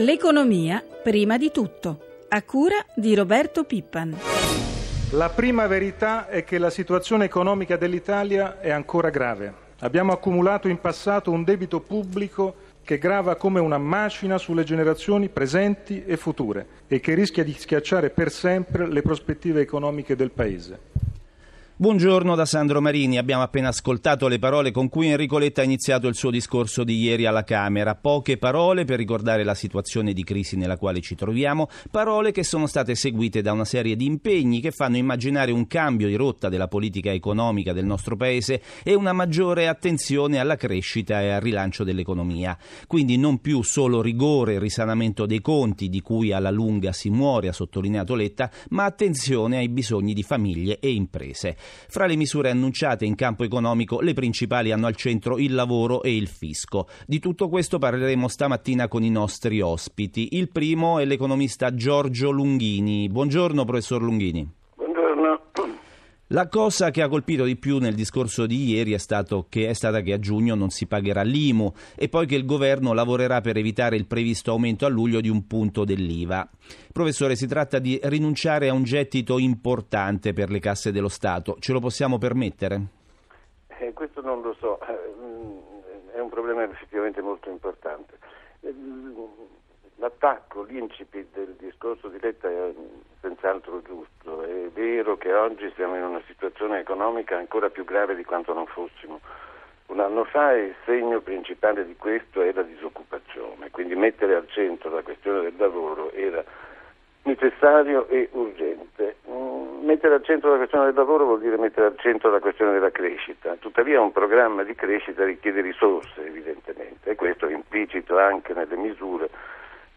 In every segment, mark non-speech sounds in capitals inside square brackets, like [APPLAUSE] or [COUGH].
L'economia prima di tutto, a cura di Roberto Pippan. La prima verità è che la situazione economica dell'Italia è ancora grave. Abbiamo accumulato in passato un debito pubblico che grava come una macina sulle generazioni presenti e future e che rischia di schiacciare per sempre le prospettive economiche del Paese. Buongiorno da Sandro Marini. Abbiamo appena ascoltato le parole con cui Enrico Letta ha iniziato il suo discorso di ieri alla Camera. Poche parole per ricordare la situazione di crisi nella quale ci troviamo, parole che sono state seguite da una serie di impegni che fanno immaginare un cambio di rotta della politica economica del nostro Paese e una maggiore attenzione alla crescita e al rilancio dell'economia. Quindi non più solo rigore e risanamento dei conti di cui alla lunga si muore, ha sottolineato Letta, ma attenzione ai bisogni di famiglie e imprese. Fra le misure annunciate in campo economico, le principali hanno al centro il lavoro e il fisco. Di tutto questo parleremo stamattina con i nostri ospiti. Il primo è l'economista Giorgio Lunghini. Buongiorno, professor Lunghini. La cosa che ha colpito di più nel discorso di ieri è, che, è, stata che a giugno non si pagherà l'IMU e poi che il governo lavorerà per evitare il previsto aumento a luglio di un punto dell'IVA. Professore, si tratta di rinunciare a un gettito importante per le casse dello Stato. Ce lo possiamo permettere? Eh, questo non lo so, eh, è un problema effettivamente molto importante. L'attacco, l'incipit del discorso di Letta è senz'altro giusto. È vero che oggi siamo in una situazione economica ancora più grave di quanto non fossimo. Un anno fa il segno principale di questo è la disoccupazione, quindi mettere al centro la questione del lavoro era necessario e urgente. Mm, mettere al centro la questione del lavoro vuol dire mettere al centro la questione della crescita, tuttavia un programma di crescita richiede risorse evidentemente e questo è implicito anche nelle misure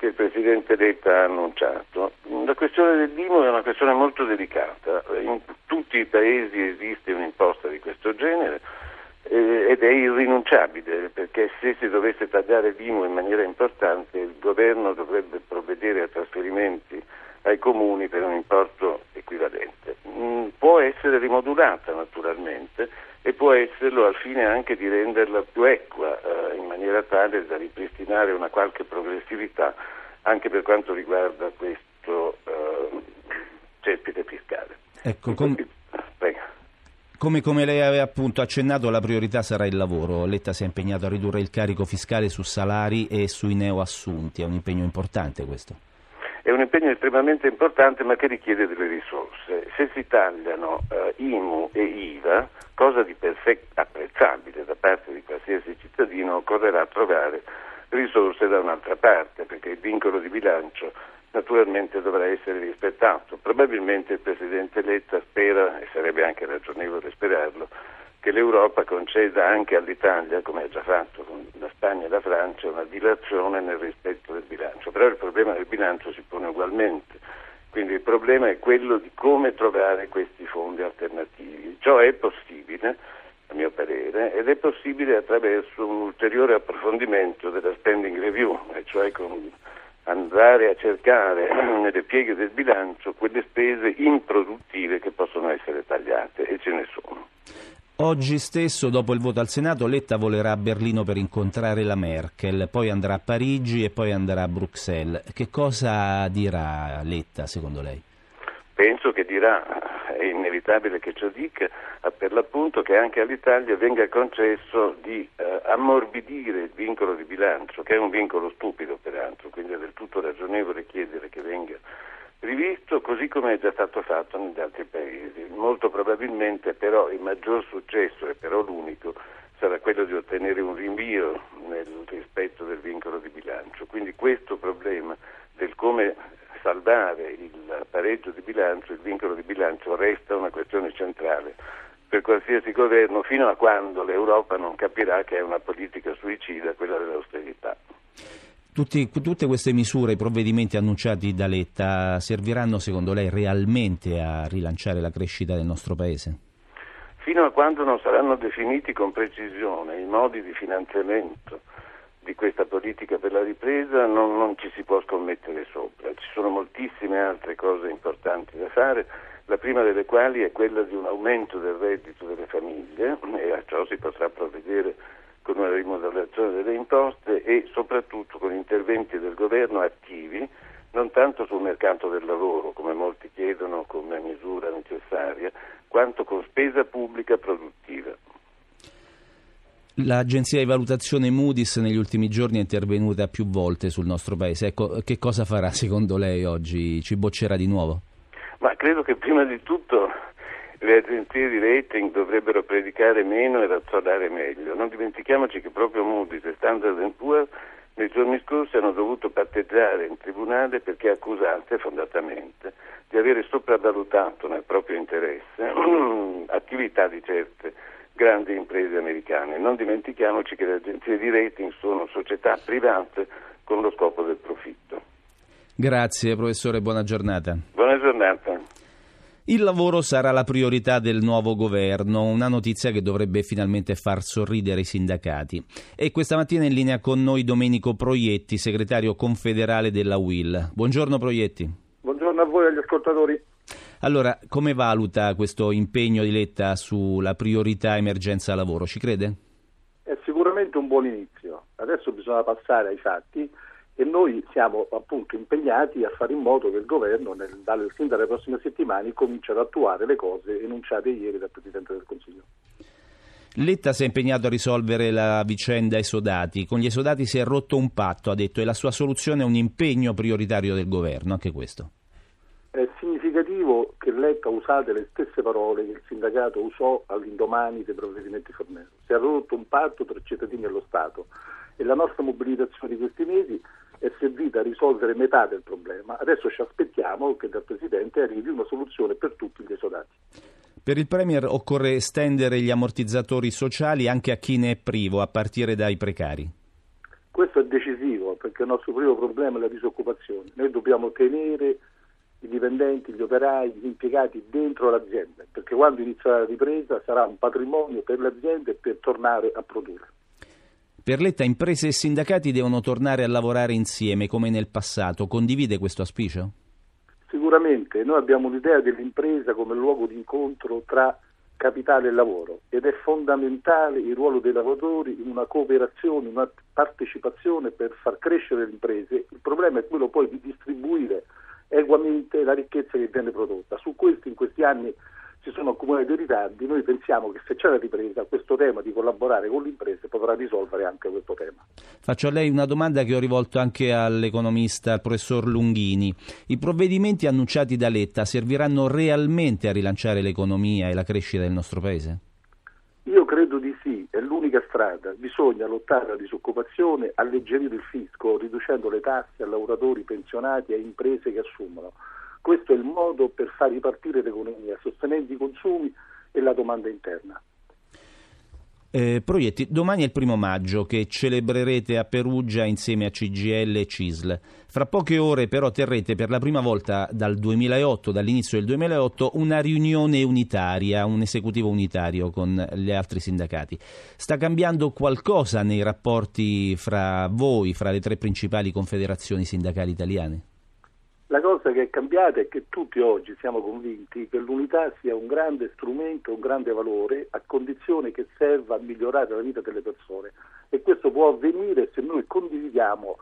che il Presidente Letta ha annunciato. La questione dell'IMU è una questione molto delicata, in tutti i paesi esiste un'imposta di questo genere eh, ed è irrinunciabile perché se si dovesse tagliare l'IMU in maniera importante il governo dovrebbe provvedere a trasferimenti ai comuni per un importo equivalente. Mm, può essere rimodulata naturalmente e può esserlo al fine anche di renderla più equa eh, in maniera tale da ripristinare una qualche progressività anche per quanto riguarda questo eh, cespite fiscale. Ecco, com- come, come, lei aveva appunto accennato, la priorità sarà il lavoro. Letta si è impegnato a ridurre il carico fiscale su salari e sui neoassunti. È un impegno importante questo. È un impegno estremamente importante ma che richiede delle risorse. Se si tagliano eh, IMU e IVA, cosa di per sé apprezzabile da parte di qualsiasi cittadino, occorrerà trovare risorse da un'altra parte, perché il vincolo di bilancio naturalmente dovrà essere rispettato. Probabilmente il Presidente Letta spera, e sarebbe anche ragionevole sperarlo, che l'Europa conceda anche all'Italia, come ha già fatto con la Spagna e la Francia, una dilazione nel rispetto del bilancio. Però il problema del bilancio si pone ugualmente. Quindi il problema è quello di come trovare questi fondi alternativi. Ciò è possibile, a mio parere, ed è possibile attraverso un ulteriore approfondimento della spending review, cioè con andare a cercare [CLEARS THROAT] nelle pieghe del bilancio quelle spese improduttive che possono essere tagliate e ce ne sono. Oggi stesso, dopo il voto al Senato, Letta volerà a Berlino per incontrare la Merkel, poi andrà a Parigi e poi andrà a Bruxelles. Che cosa dirà Letta, secondo lei? Penso che dirà, è inevitabile che ciò dica, per l'appunto che anche all'Italia venga concesso di eh, ammorbidire il vincolo di bilancio, che è un vincolo stupido peraltro, quindi è del tutto ragionevole chiedere che venga rivisto così come è già stato fatto negli altri paesi. Molto probabilmente però il maggior successo, e però l'unico, sarà quello di ottenere un rinvio nel rispetto del vincolo di bilancio. Quindi questo problema del come salvare il pareggio di bilancio, il vincolo di bilancio resta una questione centrale per qualsiasi governo fino a quando l'Europa non capirà che è una politica suicida quella dell'austerità. Tutti, tutte queste misure, i provvedimenti annunciati da Letta, serviranno secondo lei realmente a rilanciare la crescita del nostro Paese? Fino a quando non saranno definiti con precisione i modi di finanziamento di questa politica per la ripresa non, non ci si può scommettere sopra. Ci sono moltissime altre cose importanti da fare, la prima delle quali è quella di un aumento del reddito delle famiglie e a ciò si potrà provvedere con una rimodulazione delle imposte e soprattutto con interventi del governo attivi non tanto sul mercato del lavoro, come molti chiedono come misura necessaria, quanto con spesa pubblica produttiva. L'agenzia di valutazione Moody's negli ultimi giorni è intervenuta più volte sul nostro paese. Ecco, che cosa farà secondo lei oggi? Ci boccerà di nuovo? Ma credo che prima di tutto le agenzie di rating dovrebbero predicare meno e razzolare meglio. Non dimentichiamoci che proprio Moody's e Standard Poor's nei giorni scorsi hanno dovuto patteggiare in tribunale perché accusate fondatamente di avere sopravvalutato nel proprio interesse [CLEARS THROAT] attività di certe grandi imprese americane. Non dimentichiamoci che le agenzie di rating sono società private con lo scopo del profitto. Grazie professore, buona giornata. Buona giornata. Il lavoro sarà la priorità del nuovo governo, una notizia che dovrebbe finalmente far sorridere i sindacati. E questa mattina in linea con noi Domenico Proietti, segretario confederale della UIL. Buongiorno Proietti. Buongiorno a voi e agli ascoltatori. Allora, come valuta questo impegno di Letta sulla priorità emergenza lavoro? Ci crede? È sicuramente un buon inizio. Adesso bisogna passare ai fatti e noi siamo appunto impegnati a fare in modo che il governo nel, dalle, fin dalle prossime settimane cominci ad attuare le cose enunciate ieri dal Presidente del Consiglio. Letta si è impegnato a risolvere la vicenda esodati. Con gli esodati si è rotto un patto, ha detto, e la sua soluzione è un impegno prioritario del governo, anche questo. È significativo che Letta usate le stesse parole che il sindacato usò all'indomani dei provvedimenti Fornero. Si è rotto un patto tra cittadini e lo Stato e la nostra mobilitazione di questi mesi è servita a risolvere metà del problema. Adesso ci aspettiamo che dal Presidente arrivi una soluzione per tutti gli esodati. Per il Premier occorre estendere gli ammortizzatori sociali anche a chi ne è privo, a partire dai precari. Questo è decisivo perché il nostro primo problema è la disoccupazione. Noi dobbiamo tenere i dipendenti, gli operai, gli impiegati dentro l'azienda, perché quando inizia la ripresa sarà un patrimonio per l'azienda e per tornare a produrre. Per Letta imprese e sindacati devono tornare a lavorare insieme come nel passato. Condivide questo auspicio? Sicuramente, noi abbiamo l'idea dell'impresa come luogo di incontro tra capitale e lavoro ed è fondamentale il ruolo dei lavoratori in una cooperazione, una partecipazione per far crescere le imprese. Il problema è quello poi di distribuire equamente la ricchezza che viene prodotta. Su questo in questi anni si sono accumulati dei ritardi, noi pensiamo che se c'è la ripresa questo tema di collaborare con le imprese potrà risolvere anche questo tema. Faccio a lei una domanda che ho rivolto anche all'economista, al professor Lunghini. I provvedimenti annunciati da Letta serviranno realmente a rilanciare l'economia e la crescita del nostro Paese? Io credo di sì, è l'unica strada. Bisogna lottare alla disoccupazione, alleggerire il fisco, riducendo le tasse a lavoratori pensionati e imprese che assumono. Questo è il modo per far ripartire l'economia, sostenendo i consumi e la domanda interna. Eh, proietti, domani è il primo maggio che celebrerete a Perugia insieme a CGL e CISL. Fra poche ore però terrete per la prima volta dal 2008, dall'inizio del 2008, una riunione unitaria, un esecutivo unitario con gli altri sindacati. Sta cambiando qualcosa nei rapporti fra voi, fra le tre principali confederazioni sindacali italiane? La cosa che è cambiata è che tutti oggi siamo convinti che l'unità sia un grande strumento, un grande valore, a condizione che serva a migliorare la vita delle persone. E questo può avvenire se noi condividiamo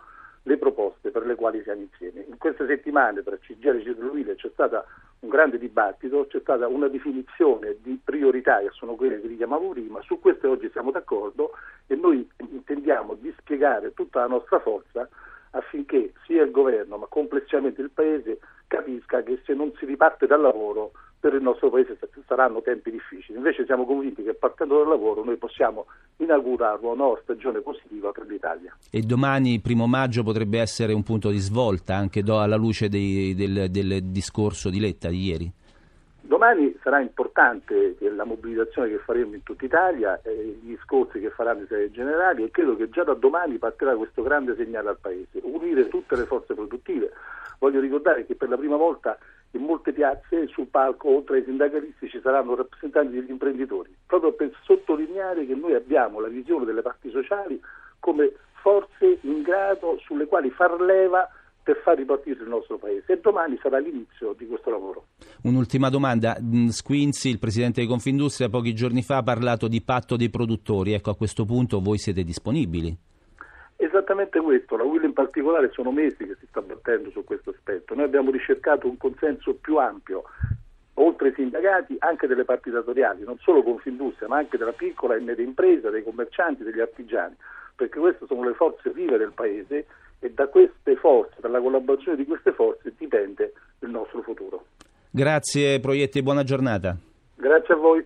le proposte per le quali siamo insieme. In queste settimane tra CGL e Cirlovile c'è stato un grande dibattito, c'è stata una definizione di priorità che sono quelle che richiamavo prima, su queste oggi siamo d'accordo e noi intendiamo di spiegare tutta la nostra forza affinché sia il governo ma complessivamente il Paese capisca che se non si riparte dal lavoro per il nostro Paese saranno tempi difficili. Invece siamo convinti che partendo dal lavoro noi possiamo inaugurare una nuova stagione positiva per l'Italia. E domani, primo maggio, potrebbe essere un punto di svolta anche alla luce dei, del, del discorso di Letta di ieri? Domani sarà importante la mobilitazione che faremo in tutta Italia, eh, gli discorsi che faranno i segretari generali e credo che già da domani partirà questo grande segnale al Paese, unire tutte le forze produttive. Voglio ricordare che per la prima volta in molte piazze sul palco, oltre ai sindacalisti, ci saranno rappresentanti degli imprenditori, proprio per sottolineare che noi abbiamo la visione delle parti sociali come forze in grado sulle quali far leva per far ripartire il nostro paese. E domani sarà l'inizio di questo lavoro. Un'ultima domanda, mm, Squinzi, il presidente di Confindustria, pochi giorni fa ha parlato di patto dei produttori, ecco a questo punto voi siete disponibili? Esattamente questo, la Will in particolare sono mesi che si sta battendo su questo aspetto, noi abbiamo ricercato un consenso più ampio oltre ai sindacati anche delle parti datoriali, non solo Confindustria ma anche della piccola e media impresa, dei commercianti, degli artigiani, perché queste sono le forze vive del Paese e da queste forze, dalla collaborazione di queste forze dipende il nostro futuro. Grazie Proietti buona giornata. Grazie a voi.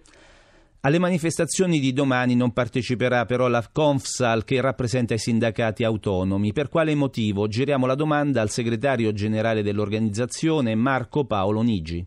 Alle manifestazioni di domani non parteciperà però la Confsal che rappresenta i sindacati autonomi. Per quale motivo? Giriamo la domanda al segretario generale dell'organizzazione Marco Paolo Nigi.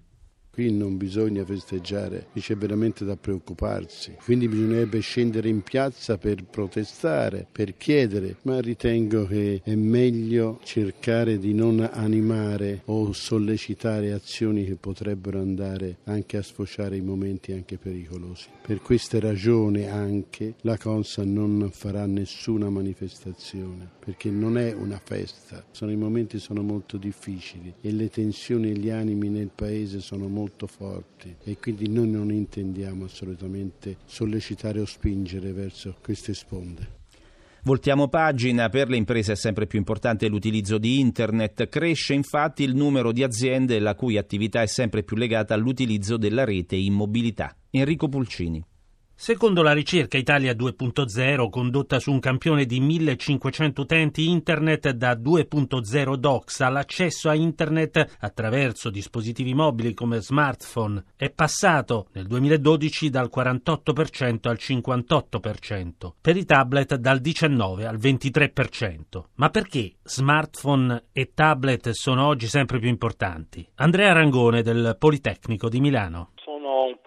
Qui non bisogna festeggiare, c'è veramente da preoccuparsi. Quindi bisognerebbe scendere in piazza per protestare, per chiedere, ma ritengo che è meglio cercare di non animare o sollecitare azioni che potrebbero andare anche a sfociare in momenti anche pericolosi. Per queste ragioni anche la Consa non farà nessuna manifestazione, perché non è una festa, sono i momenti sono molto difficili e le tensioni e gli animi nel paese sono molto molto forti e quindi noi non intendiamo assolutamente sollecitare o spingere verso queste sponde. Voltiamo pagina, per le imprese è sempre più importante l'utilizzo di Internet, cresce infatti il numero di aziende la cui attività è sempre più legata all'utilizzo della rete in mobilità. Enrico Pulcini. Secondo la ricerca Italia 2.0, condotta su un campione di 1500 utenti internet da 2.0 Doxa, l'accesso a internet attraverso dispositivi mobili come smartphone è passato nel 2012 dal 48% al 58%, per i tablet dal 19 al 23%. Ma perché smartphone e tablet sono oggi sempre più importanti? Andrea Rangone del Politecnico di Milano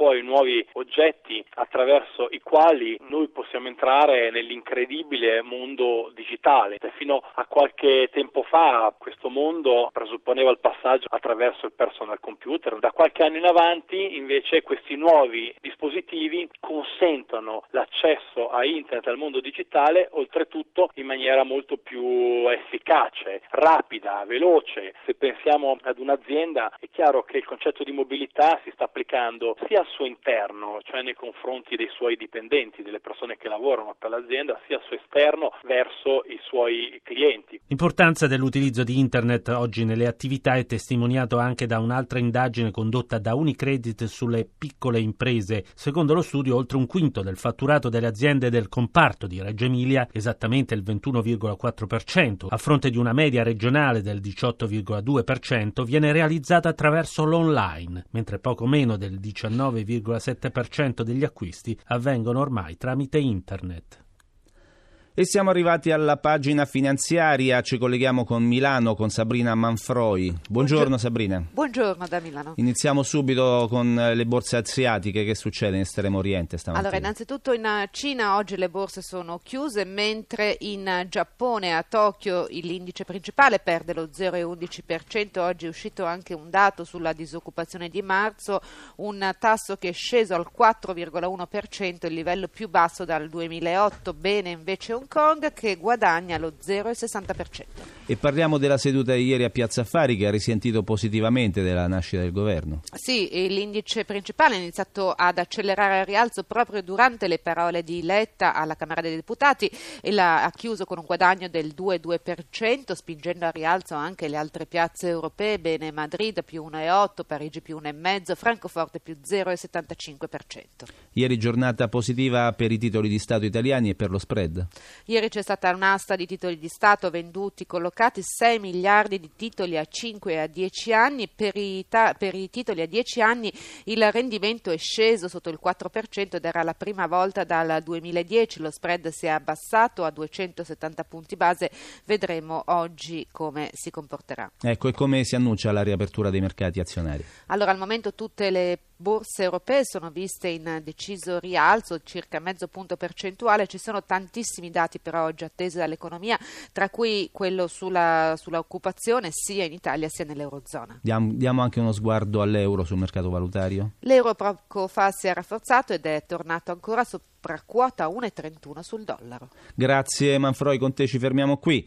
poi nuovi oggetti attraverso i quali noi possiamo entrare nell'incredibile mondo digitale. Fino a qualche tempo fa questo mondo presupponeva il passaggio attraverso il personal computer. Da qualche anno in avanti invece questi nuovi dispositivi consentono l'accesso a internet al mondo digitale oltretutto in maniera molto più efficace, rapida, veloce. Se pensiamo ad un'azienda è chiaro che il concetto di mobilità si sta applicando sia suo interno, cioè nei confronti dei suoi dipendenti, delle persone che lavorano per l'azienda, sia al suo esterno verso i suoi clienti. L'importanza dell'utilizzo di Internet oggi nelle attività è testimoniato anche da un'altra indagine condotta da Unicredit sulle piccole imprese. Secondo lo studio, oltre un quinto del fatturato delle aziende del comparto di Reggio Emilia, esattamente il 21,4%, a fronte di una media regionale del 18,2%, viene realizzata attraverso l'online, mentre poco meno del 19 9,7% degli acquisti avvengono ormai tramite internet. E siamo arrivati alla pagina finanziaria, ci colleghiamo con Milano, con Sabrina Manfroi. Buongiorno, Buongiorno Sabrina. Buongiorno da Milano. Iniziamo subito con le borse asiatiche, che succede in Estremo Oriente stamattina? Allora, innanzitutto in Cina oggi le borse sono chiuse, mentre in Giappone a Tokyo l'indice principale perde lo 0,11%, oggi è uscito anche un dato sulla disoccupazione di marzo, un tasso che è sceso al 4,1%, il livello più basso dal 2008, bene invece un Kong che guadagna lo 0,60%. E parliamo della seduta di ieri a Piazza Affari che ha risentito positivamente della nascita del governo. Sì, l'indice principale ha iniziato ad accelerare al rialzo proprio durante le parole di Letta alla Camera dei Deputati e l'ha ha chiuso con un guadagno del 2,2%, spingendo al rialzo anche le altre piazze europee, bene Madrid più 1,8%, Parigi più 1,5%, Francoforte più 0,75%. Ieri giornata positiva per i titoli di Stato italiani e per lo spread. Ieri c'è stata un'asta di titoli di Stato venduti, collocati 6 miliardi di titoli a 5 e a 10 anni. Per i, ta- per i titoli a 10 anni il rendimento è sceso sotto il 4% ed era la prima volta dal 2010. Lo spread si è abbassato a 270 punti base. Vedremo oggi come si comporterà. Ecco, e come si annuncia la riapertura dei mercati azionari? Allora, al momento tutte le borse europee sono viste in deciso rialzo, circa mezzo punto percentuale. Ci sono tantissimi dati però oggi attesi dall'economia, tra cui quello sulla, sulla occupazione sia in Italia sia nell'Eurozona. Diamo, diamo, anche uno sguardo all'euro sul mercato valutario? L'euro poco fa si è rafforzato ed è tornato ancora sopra quota 1,31 sul dollaro. Grazie Manfroi, con te ci fermiamo qui.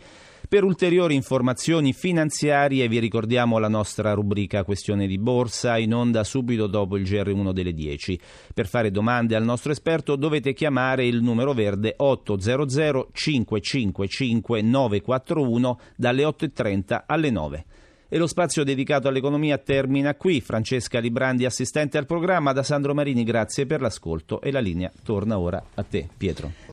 Per ulteriori informazioni finanziarie vi ricordiamo la nostra rubrica Questione di Borsa in onda subito dopo il GR1 delle 10. Per fare domande al nostro esperto dovete chiamare il numero verde 800 555 941 dalle 8.30 alle 9. E lo spazio dedicato all'economia termina qui. Francesca Librandi, assistente al programma, da Sandro Marini, grazie per l'ascolto e la linea torna ora a te, Pietro.